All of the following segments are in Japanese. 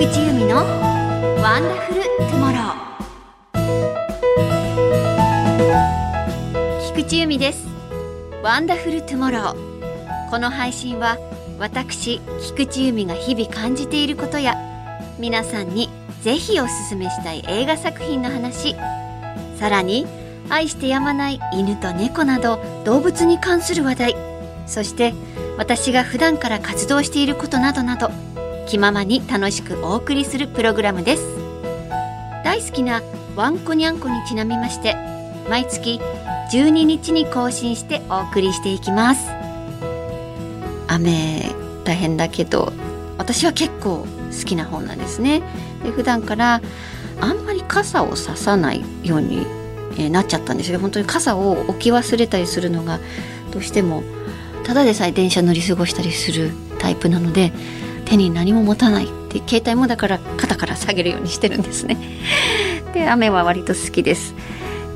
菊地由美のワンダフルトゥモロー菊地由美です。ワンダフルトゥモローこの配信は私菊地由美が日々感じていることや皆さんにぜひおすすめしたい映画作品の話。さらに愛してやまない犬と猫など動物に関する話題。そして私が普段から活動していることなどなど気ままに楽しくお送りするプログラムです。大好きなワンコニャンコにちなみまして毎月12日に更新してお送りしていきます。雨大変だけど私は結構好きな方なんですね。で普段からあんまり傘をささないように、え、なっちゃったんですよ。本当に傘を置き忘れたりするのがどうしてもただでさえ電車乗り過ごしたりするタイプなので手に何も持たないで携帯もだから肩から下げるようにしてるんですね。で雨は割と好きです。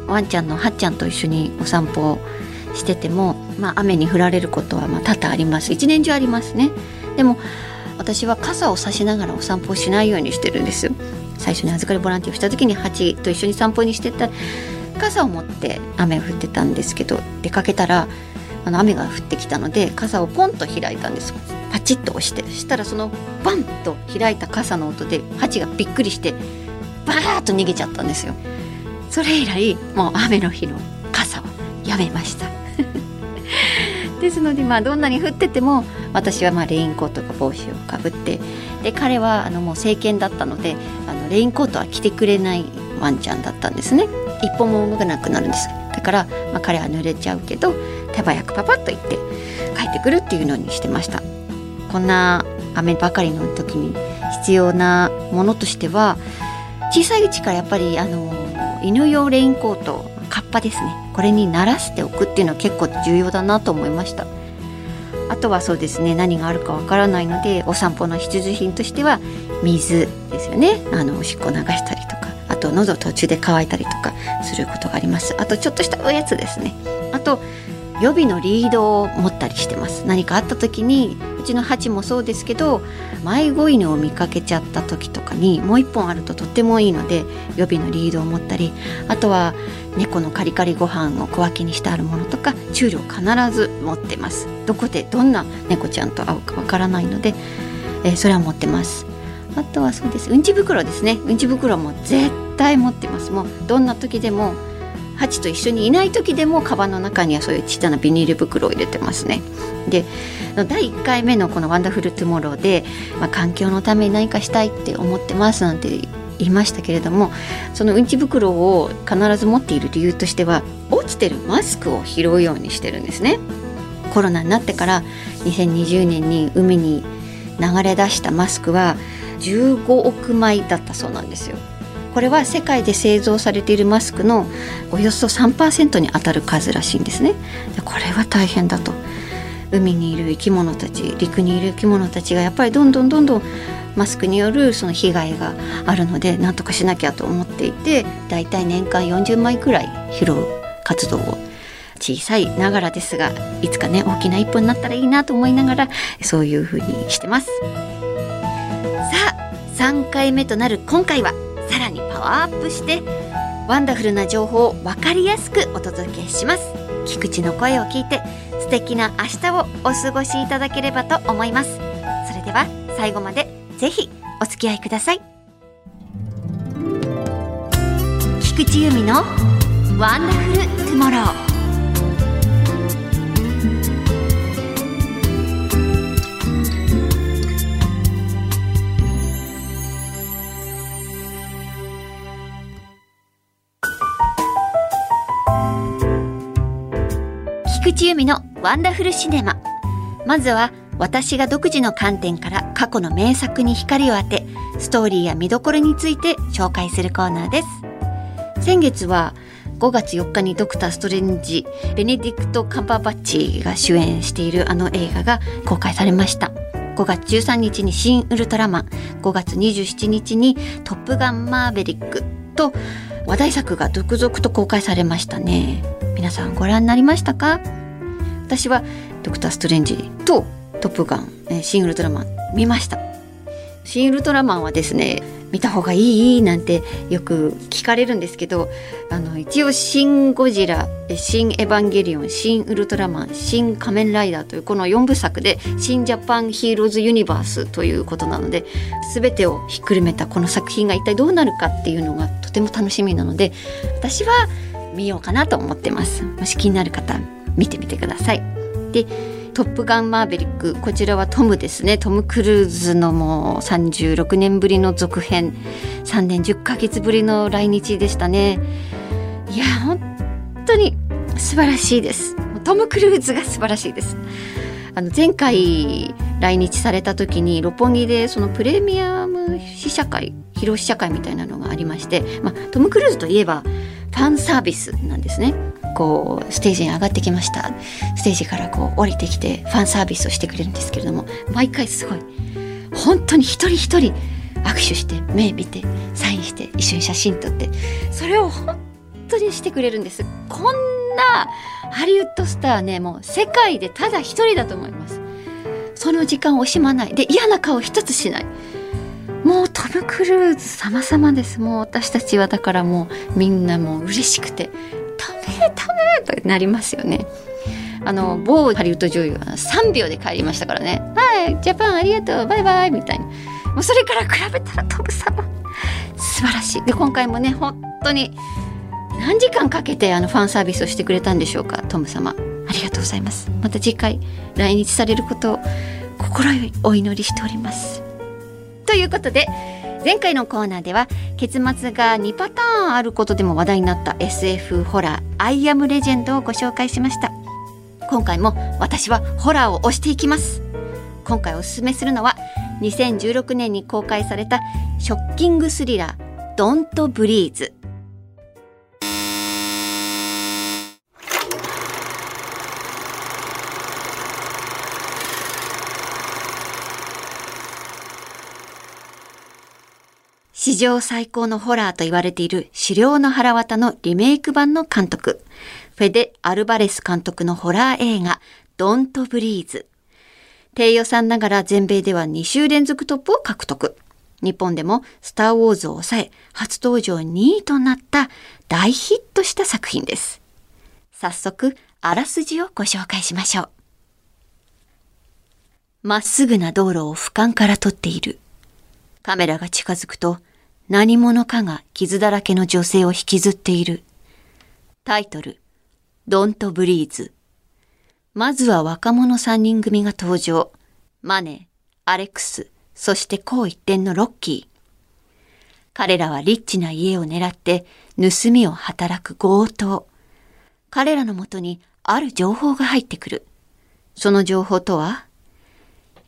ワンちゃんのはっちゃんと一緒にお散歩してても、まあ、雨に降られることはまあ多々あります。一年中ありますね。でも私は傘を差しながらお散歩をしないようにしてるんです最初に預かりボランティアをした時にハチと一緒に散歩にしてた傘を持って雨降ってたんですけど出かけたらあの雨が降ってきたので傘をポンと開いたんですパチッと押してそしたらそのバンと開いた傘の音でハチがびっくりしてバーッと逃げちゃったんですよ。それ以来もう雨の日の傘はやめました。ですのでまあどんなに降ってても私はまあレインコートか帽子をかぶってで彼はあのもう成犬だったのであのレインコートは着てくれないワンちゃんだったんですね。一歩も動かなくなるんです。だから、まあ、彼は濡れちゃうけど手早くパパッと行って帰ってくるっていうのにしてました。こんな雨ばかりの時に必要なものとしては小さいうちからやっぱりあの犬用レインコートカッパですね。これに慣らしておくっていうのは結構重要だなと思いました。あとはそうですね何があるかわからないのでお散歩の必需品としては水ですよね。あのおしっこ流したりとかあと喉途中で乾いたりとかすることがあります。あとちょっとしたおやつですね。あと予備のリードを持ったりしてます。何かあった時にうちのハチもそうですけど迷子犬を見かけちゃった時とかにもう一本あるととってもいいので予備のリードを持ったりあとは猫のカリカリご飯を小分けにしてあるものとか注意を必ず持ってます。どこでどんな猫ちゃんと会うかわからないので、えー、それは持ってます。あとはそうです。うんち袋ですね。うんち袋も絶対持ってます。もうどんな時でもハチと一緒にいない時でもカバンの中にはそういうちっちゃなビニール袋を入れてますね。で第1回目のこの「ワンダフルトゥモローで」まあ、環境のために何かしたいって思ってますなんて言いましたけれどもそのうんち袋を必ず持っている理由としては落ちてるマスクを拾うようにしてるんですね。コロナになってから2020年に海に流れ出したマスクは15億枚だったそうなんですよ。これは世界で製造されているマスクのおよそ3%に当たる数らしいんですね。これは大変だと。海にいる生き物たち陸にいる生き物たちがやっぱりどんどんどんどんマスクによるその被害があるので何とかしなきゃと思っていてだいたい年間40枚くらい拾う活動を小さいながらですがいつかね大きな一歩になったらいいなと思いながらそういうふうにしてます。さあ3回目となる今回はさらにパワーアップしてワンダフルな情報を分かりやすくお届けします。菊池の声を聞いて素敵な明日をお過ごしいただければと思います。それでは最後までぜひお付き合いください。菊地由美のワンダフルトゥモロー。菊地由美のワンダフルシネマ。まずは私が独自の観点から過去の名作に光を当てストーリーや見どころについて紹介するコーナーです。先月は5月4日にドクター・ストレンジベネディクト・カンパーバッチが主演しているあの映画が公開されました。5月13日に新ウルトラマン。5月27日にトップガンマーヴェリックと話題作が続々と公開されましたね。皆さんご覧になりましたか？私はドクター・ストレンジとトップガン、えー、シン・ウルトラマン見ました。新ウルトラマンはですね見た方がいいなんてよく聞かれるんですけどあの一応「シン・ゴジラ」「シン・エヴァンゲリオン」「シン・ウルトラマン」「シン・仮面ライダー」というこの4部作で「シン・ジャパン・ヒーローズ・ユニバース」ということなので全てをひっくるめたこの作品が一体どうなるかっていうのがとても楽しみなので私は見ようかなと思ってます。もし気になる方見てみてください。でトップガンマーヴェリックこちらはトムですね。トム・クルーズのもう36年ぶりの続編。3年10ヶ月ぶりの来日でしたね。いや本当に素晴らしいです。トム・クルーズが素晴らしいです。あの前回来日された時に六本木でそのプレミアム試写会披露試写会みたいなのがありまして、まあ、トム・クルーズといえばファンサービスなんですね。こうステージに上がってきました。ステージからこう降りてきてファンサービスをしてくれるんですけれども毎回すごい本当に一人一人握手して目見てサインして一緒に写真撮ってそれを本当にしてくれるんです。こんなハリウッドスターねもう世界でただ一人だと思います。その時間を惜しまない。で嫌な顔一つしない。もうトム・クルーズ様々です。もう私たちはだからもうみんなもう嬉しくてめためとなりますよね。あの某ハリウッド女優は3秒で帰りましたからね「はいジャパンありがとうバイバイ」みたいにもうそれから比べたらトム様。素晴らしい。で今回もね本当に何時間かけてあのファンサービスをしてくれたんでしょうかトム様。ありがとうございます。また次回来日されることを心よりお祈りしております。ということで前回のコーナーでは結末が2パターンあることでも話題になった SF ホラー「アイアムレジェンド」をご紹介しました。今回も私はホラーを推していきます。今回おすすめするのは2016年に公開されたショッキングスリラー「ドント・ブリーズ」史上最高のホラーと言われている狩猟の腹渡のリメイク版の監督、フェデ・アルバレス監督のホラー映画、ドント・ブリーズ。低予算ながら全米では2週連続トップを獲得。日本でもスター・ウォーズを抑え、初登場2位となった大ヒットした作品です。早速、あらすじをご紹介しましょう。まっすぐな道路を俯瞰から撮っている。カメラが近づくと、何者かが傷だらけの女性を引きずっている。タイトル、ドントブリーズ。まずは若者三人組が登場。マネー、アレックス、そして高一点のロッキー。彼らはリッチな家を狙って盗みを働く強盗。彼らのもとにある情報が入ってくる。その情報とは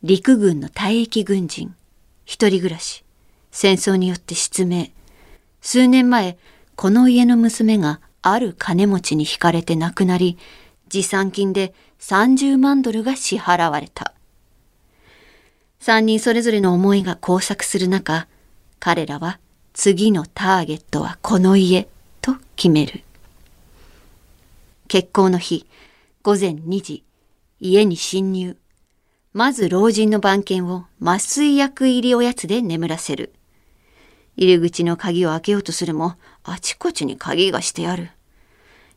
陸軍の退役軍人、一人暮らし、戦争によって失明。数年前、この家の娘がある金持ちに惹かれて亡くなり、持参金で30万ドルが支払われた。三人それぞれの思いが交錯する中、彼らは次のターゲットはこの家と決める。結婚の日、午前2時、家に侵入。まず老人の番犬を麻酔薬入りおやつで眠らせる。入り口の鍵を開けようとするも、あちこちに鍵がしてある。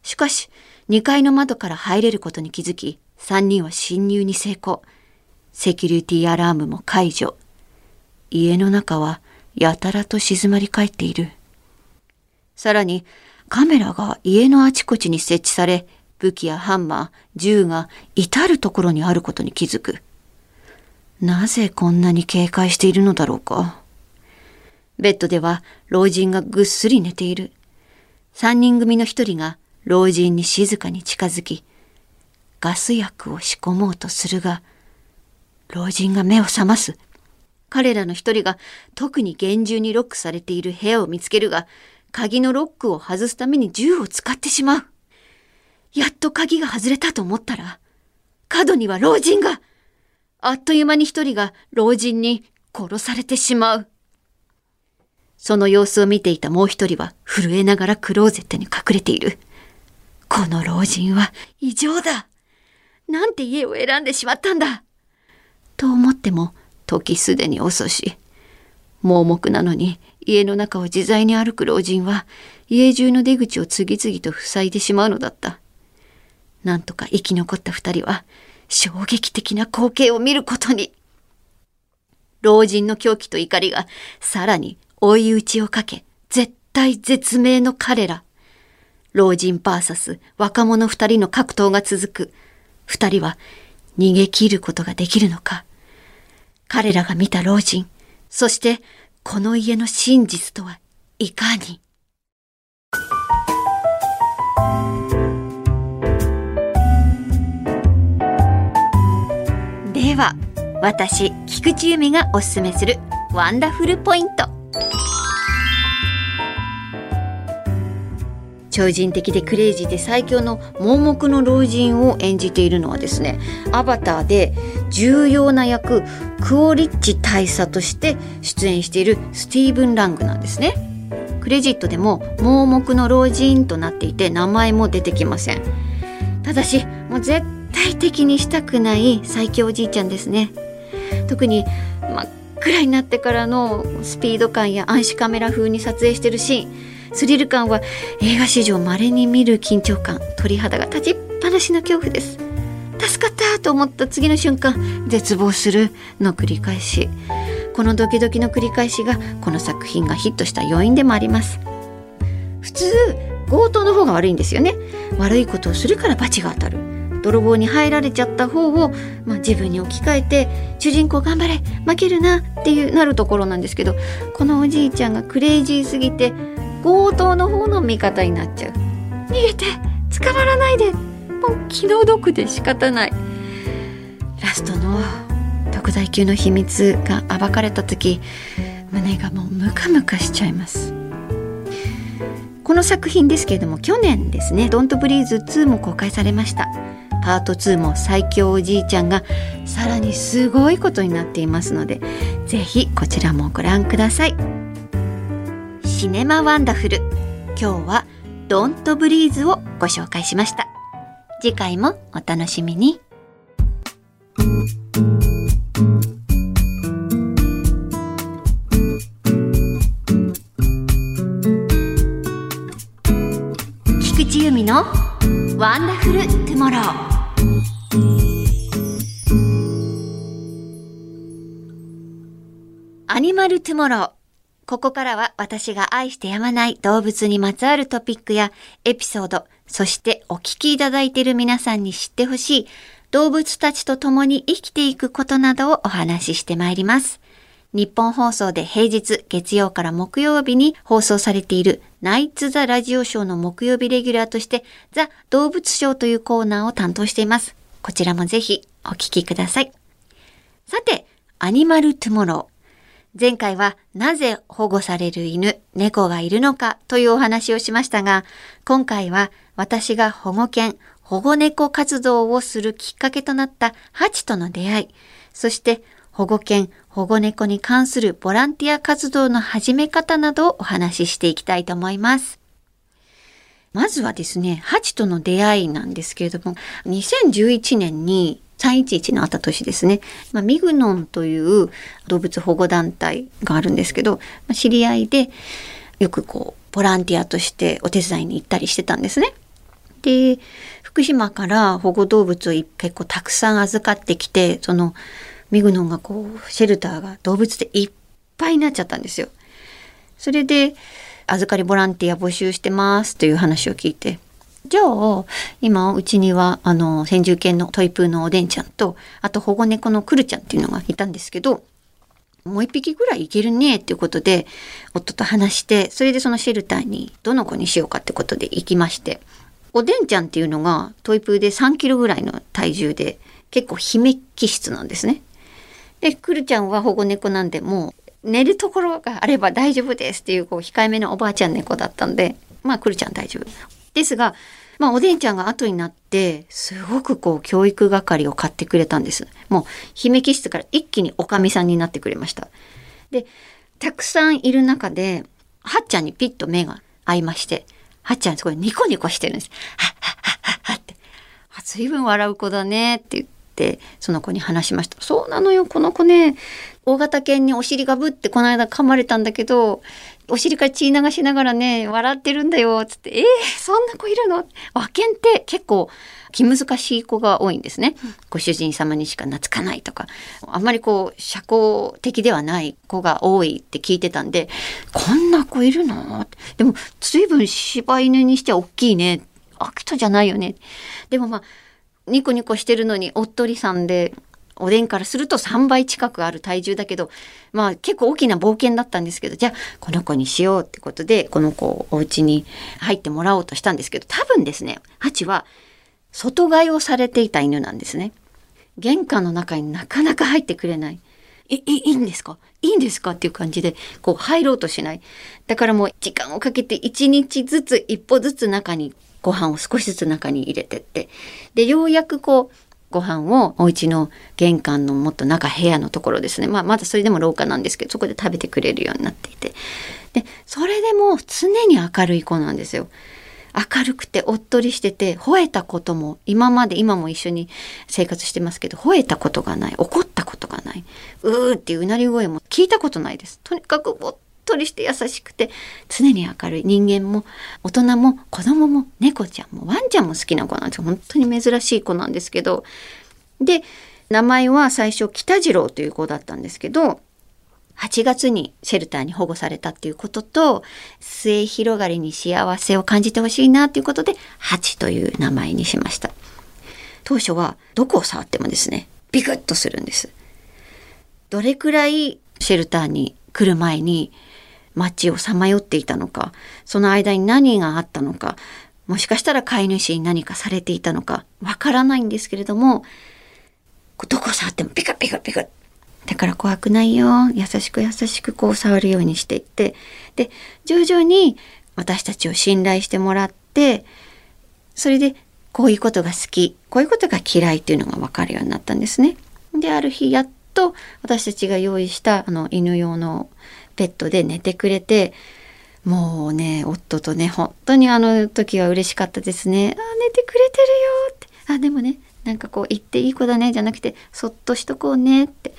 しかし、2階の窓から入れることに気づき、3人は侵入に成功。セキュリティアラームも解除。家の中はやたらと静まり返っている。さらに、カメラが家のあちこちに設置され、武器やハンマー、銃が至るところにあることに気づく。なぜこんなに警戒しているのだろうか。ベッドでは老人がぐっすり寝ている。三人組の一人が老人に静かに近づき、ガス薬を仕込もうとするが、老人が目を覚ます。彼らの一人が特に厳重にロックされている部屋を見つけるが、鍵のロックを外すために銃を使ってしまう。やっと鍵が外れたと思ったら、角には老人があっという間に一人が老人に殺されてしまう。その様子を見ていたもう一人は震えながらクローゼットに隠れている。この老人は異常だなんて家を選んでしまったんだと思っても時すでに遅し、盲目なのに家の中を自在に歩く老人は家中の出口を次々と塞いでしまうのだった。なんとか生き残った二人は衝撃的な光景を見ることに。老人の狂気と怒りがさらに追い打ちをかけ、絶対絶命の彼ら。老人バーサス若者二人の格闘が続く。二人は逃げ切ることができるのか。彼らが見た老人、そしてこの家の真実とはいかに。では、私、菊池由美がおすすめするワンダフルポイント。超人的でクレイジーで最強の盲目の老人を演じているのはですねアバターで重要な役クオリッチ大佐として出演しているスティーブン・ラングなんですね。クレジットでも盲目の老人となっていて名前も出てきません。ただしもう絶対的にしたくない最強おじいちゃんですね。特に真っ暗になってからのスピード感や暗視カメラ風に撮影してるシーン。スリル感は映画史上稀に見る緊張感鳥肌が立ちっぱなしの恐怖です。助かったと思った次の瞬間絶望するの繰り返し。このドキドキの繰り返しがこの作品がヒットした要因でもあります。普通強盗の方が悪いんですよね。悪いことをするから罰が当たる。泥棒に入られちゃった方を、まあ、自分に置き換えて主人公頑張れ負けるなっていうなるところなんですけどこのおじいちゃんがクレイジーすぎて強盗の方の味方になっちゃう。逃げて捕まらないで。もう気の毒で仕方ない。ラストの特大級の秘密が暴かれた時胸がもうムカムカしちゃいます。この作品ですけれども去年ですね「ドントブリーズ2」も公開されました。パート2も最強おじいちゃんがさらにすごいことになっていますので是非こちらもご覧ください。シネマワンダフル。今日はドントブリーズをご紹介しました。次回もお楽しみに。菊池由美のワンダフルトゥモロー。アニマルトゥモロー。ここからは私が愛してやまない動物にまつわるトピックやエピソード、そしてお聞きいただいている皆さんに知ってほしい動物たちと共に生きていくことなどをお話ししてまいります。ニッポン放送で平日月曜から木曜日に放送されているナイツ・ザ・ラジオショーの木曜日レギュラーとしてザ・動物ショーというコーナーを担当しています。こちらもぜひお聞きください。さて、アニマル・トゥモロー。前回はなぜ保護される犬、猫がいるのかというお話をしましたが、今回は私が保護犬、保護猫活動をするきっかけとなったハチとの出会い、そして保護犬、保護猫に関するボランティア活動の始め方などをお話ししていきたいと思います。まずはですね、ハチとの出会いなんですけれども、2011年に311のあった年ですね、まあ、ミグノンという動物保護団体があるんですけど、まあ、知り合いでよくこうボランティアとしてお手伝いに行ったりしてたんですね。で福島から保護動物を結構たくさん預かってきてそのミグノンがこうシェルターが動物でいっぱいになっちゃったんですよ。それで預かりボランティア募集してますという話を聞いてじゃあ今うちにはあの先住犬のトイプーのおでんちゃんとあと保護猫のクルちゃんっていうのがいたんですけどもう一匹ぐらいいけるねっていうことで夫と話してそれでそのシェルターにどの子にしようかってことで行きましておでんちゃんっていうのがトイプーで3キロぐらいの体重で結構姫気質なんですね。でクルちゃんは保護猫なんでもう寝るところがあれば大丈夫ですっていうこう控えめなおばあちゃん猫だったんでまあクルちゃん大丈夫。ですがまあ、おでんちゃんが後になって、すごくこう、教育係を買ってくれたんです。もう、姫気質から一気におかみさんになってくれました。で、たくさんいる中で、はっちゃんにピッと目が合いまして、はっちゃんすごいニコニコしてるんです。はっはっはっはっはって。あ、随分笑う子だねって言って、その子に話しました。そうなのよ、この子ね、大型犬にお尻がぶってこの間噛まれたんだけど、お尻から血流しながらね、笑ってるんだよ、つって、えー、そんな子いるの？和犬って結構気難しい子が多いんですね。ご主人様にしか懐かないとか、あんまりこう、社交的ではない子が多いって聞いてたんで、こんな子いるの？でも、随分柴犬にしては大きいね。秋田じゃないよね。でもまあ、ニコニコしてるのにおっとりさんで、おでんからすると3倍近くある体重だけど、まあ結構大きな冒険だったんですけど、じゃあこの子にしようってことで、この子をお家に入ってもらおうとしたんですけど、多分ですね、ハチは外飼いをされていた犬なんですね。玄関の中になかなか入ってくれない。え、いいいんですか？いいんですか？っていう感じで、こう入ろうとしない。だからもう時間をかけて一日ずつ一歩ずつ中にご飯を少しずつ中に入れてって。で、ようやくこう、ご飯をお家の玄関のもっと中部屋のところですね。まあまだそれでも廊下なんですけど、そこで食べてくれるようになっていて。で、それでも常に明るい子なんですよ。明るくておっとりしてて吠えたことも今まで今も一緒に生活してますけど吠えたことがない怒ったことがないうーっていううなり声も聞いたことないですとにかくおっとりして優しくて常に明るい人間も大人も子供も猫ちゃんもワンちゃんも好きな子なんです本当に珍しい子なんですけど。で名前は最初北次郎という子だったんですけど8月にシェルターに保護されたっていうことと末広がりに幸せを感じてほしいなっていうことでハチという名前にしました。当初はどこを触ってもですねビクッとするんです。どれくらいシェルターに来る前に街をさまよっていたのか、その間に何があったのか、もしかしたら飼い主に何かされていたのか、わからないんですけれども、どこ触ってもピカピカピカ。だから怖くないよ。優しく優しくこう触るようにしていって、で、徐々に私たちを信頼してもらって、それでこういうことが好き、こういうことが嫌いっていうのがわかるようになったんですね。で、ある日やっと私たちが用意したあの犬用のベッドで寝てくれてもうね夫とね本当にあの時は嬉しかったですね。あ寝てくれてるよってあでもねなんかこう言っていい子だねじゃなくてそっとしとこうねって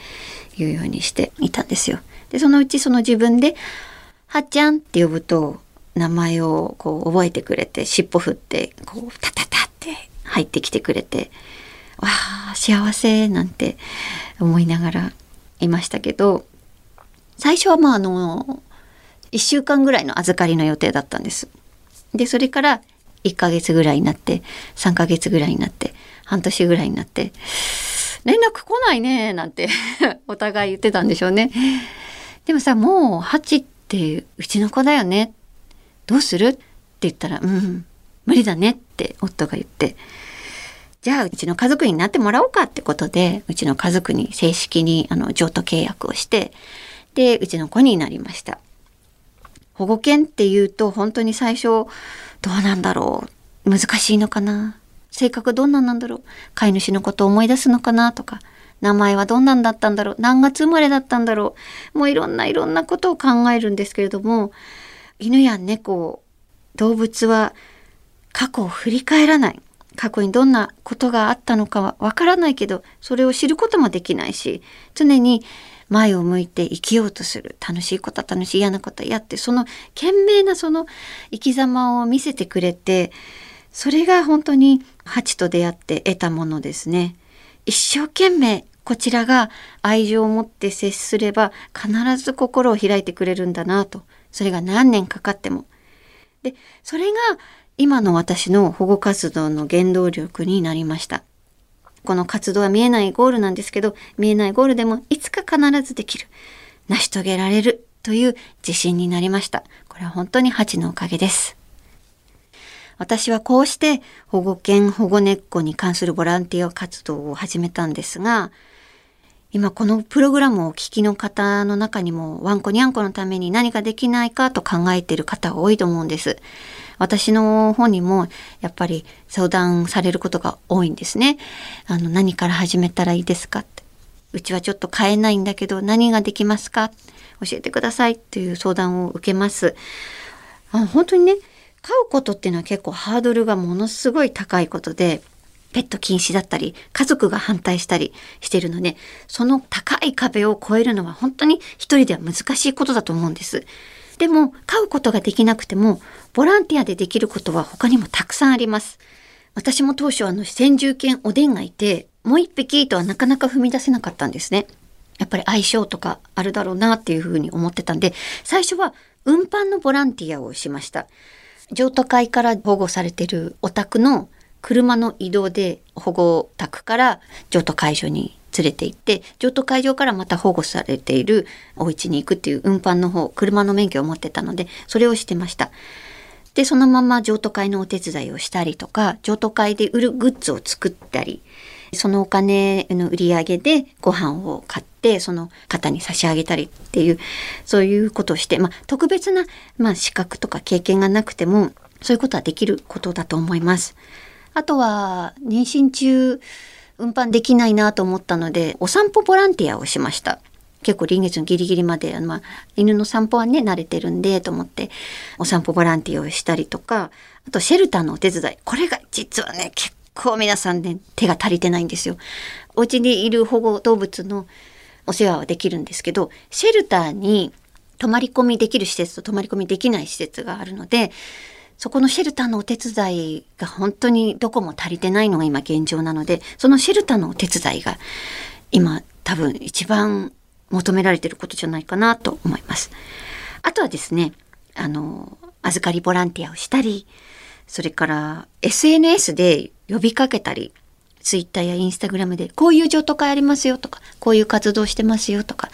いうようにしていたんですよ。でそのうちその自分で「はっちゃん」って呼ぶと名前をこう覚えてくれて尻尾振ってこうタタタって入ってきてくれてわあ幸せなんて思いながらいましたけど最初はまああの1週間ぐらいの預かりの予定だったんです。でそれから1ヶ月ぐらいになって3ヶ月ぐらいになって半年ぐらいになって連絡来ないねなんて お互い言ってたんでしょうね。でもさもうハチってうちの子だよね。どうする？って言ったらうん無理だね。って夫が言って。じゃあうちの家族になってもらおうか。ってことでうちの家族に正式にあの譲渡契約をしてで、うちの子になりました。保護犬っていうと本当に最初どうなんだろう。難しいのかな。性格どんなんなんだろう。飼い主のことを思い出すのかなとか。名前はどんなんだったんだろう。何月生まれだったんだろう。もういろんないろんなことを考えるんですけれども犬や猫動物は過去を振り返らない。過去にどんなことがあったのかはわからないけどそれを知ることもできないし常に前を向いて生きようとする楽しいことは楽しい嫌なことは嫌ってその懸命なその生き様を見せてくれてそれが本当にハチと出会って得たものですね。一生懸命こちらが愛情を持って接すれば必ず心を開いてくれるんだなとそれが何年かかっても。でそれが今の私の保護活動の原動力になりました。この活動は見えないゴールなんですけど、見えないゴールでもいつか必ずできる。成し遂げられるという自信になりました。これは本当にハチのおかげです。私はこうして保護犬保護猫に関するボランティア活動を始めたんですが、今このプログラムをお聞きの方の中にもワンコニャンコのために何かできないかと考えている方が多いと思うんです。私の方にもやっぱり相談されることが多いんですね。あの、何から始めたらいいですかって。うちはちょっと買えないんだけど何ができますか？教えてくださいっていう相談を受けます。あ本当にね、買うことっていうのは結構ハードルがものすごい高いことで、ペット禁止だったり、家族が反対したりしてるので、その高い壁を越えるのは本当に一人では難しいことだと思うんです。でも、飼うことができなくても、ボランティアでできることは他にもたくさんあります。私も当初あの先住犬おでんがいて、もう一匹とはなかなか踏み出せなかったんですね。やっぱり相性とかあるだろうなっていうふうに思ってたんで、最初は運搬のボランティアをしました。譲渡会から保護されてるお宅の車の移動で保護宅から譲渡会場に連れて行って譲渡会場からまた保護されているお家に行くっていう運搬の方車の免許を持ってたのでそれをしてました。でそのまま譲渡会のお手伝いをしたりとか譲渡会で売るグッズを作ったりそのお金の売り上げでご飯を買ってその方に差し上げたりっていうそういうことをして、まあ、特別な、まあ、資格とか経験がなくてもそういうことはできることだと思います。あとは妊娠中運搬できないなと思ったのでお散歩ボランティアをしました。結構臨月のギリギリまで、まあ、犬の散歩はね慣れてるんでと思ってお散歩ボランティアをしたりとかあとシェルターのお手伝いこれが実はね結構皆さんね手が足りてないんですよ。お家にいる保護動物のお世話はできるんですけどシェルターに泊まり込みできる施設と泊まり込みできない施設があるのでそこのシェルターのお手伝いが本当にどこも足りてないのが今現状なので、そのシェルターのお手伝いが今多分一番求められてることじゃないかなと思います。あとはですね、あの、預かりボランティアをしたり、それから SNS で呼びかけたり、ツイッターやインスタグラムでこういう譲渡会ありますよとか、こういう活動してますよとか、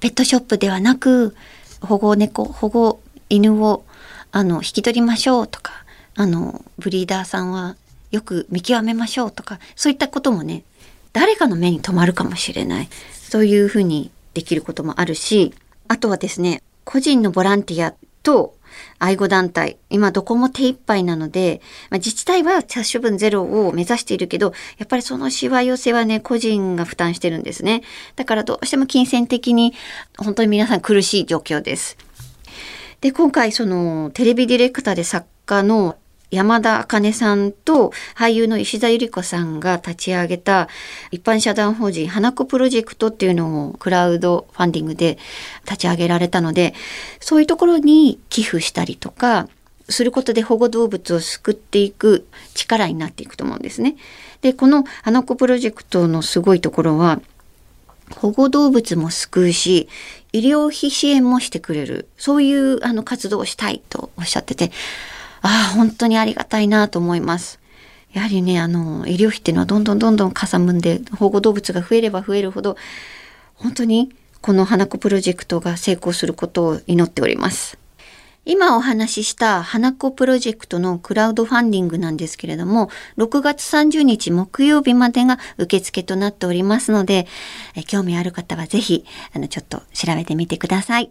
ペットショップではなく、保護猫、保護犬をあの、引き取りましょうとか、あの、ブリーダーさんはよく見極めましょうとか、そういったこともね、誰かの目に留まるかもしれない。そういうふうにできることもあるし、あとはですね、個人のボランティアと愛護団体、今どこも手一杯なので、まあ、自治体は殺処分ゼロを目指しているけど、やっぱりそのしわ寄せはね、個人が負担してるんですね。だからどうしても金銭的に本当に皆さん苦しい状況です。で、今回そのテレビディレクターで作家の山田茜さんと俳優の石田ゆり子さんが立ち上げた一般社団法人花子プロジェクトっていうのをクラウドファンディングで立ち上げられたので、そういうところに寄付したりとか、することで保護動物を救っていく力になっていくと思うんですね。で、この花子プロジェクトのすごいところは、保護動物も救うし、医療費支援もしてくれる。そういうあの活動をしたいとおっしゃってて、ああ、本当にありがたいなと思います。やはりね、あの、医療費っていうのはどんどんどんどんかさむんで、保護動物が増えれば増えるほど、本当にこの花子プロジェクトが成功することを祈っております。今お話しした花子プロジェクトのクラウドファンディングなんですけれども、6月30日木曜日までが受付となっておりますので、え興味ある方はぜひ、あの、ちょっと調べてみてください。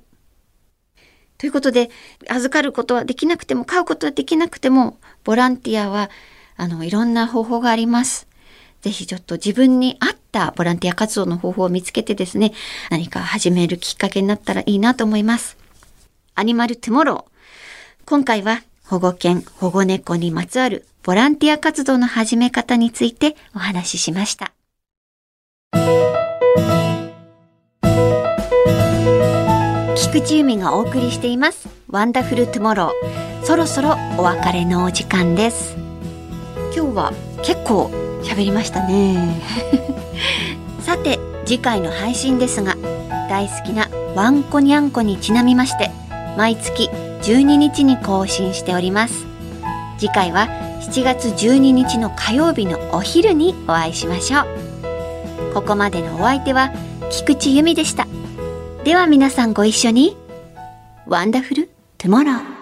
ということで、預かることはできなくても、飼うことはできなくても、ボランティアは、あの、いろんな方法があります。ぜひちょっと自分に合ったボランティア活動の方法を見つけてですね、何か始めるきっかけになったらいいなと思います。アニマルトゥモロー。今回は保護犬、保護猫にまつわるボランティア活動の始め方についてお話ししました。菊地由美がお送りしています。ワンダフルトゥモロー。そろそろお別れのお時間です。今日は結構喋りましたね。さて、次回の配信ですが、大好きなワンコニャンコにちなみまして、毎月12日に更新しております。次回は7月12日の火曜日のお昼にお会いしましょう。ここまでのお相手は菊池由美でした。では皆さんご一緒に。ワンダフルトゥモロー